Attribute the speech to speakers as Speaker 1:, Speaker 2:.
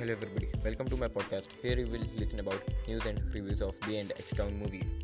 Speaker 1: Hello everybody, welcome to my podcast. Here you will listen about news and reviews of B and X Town movies.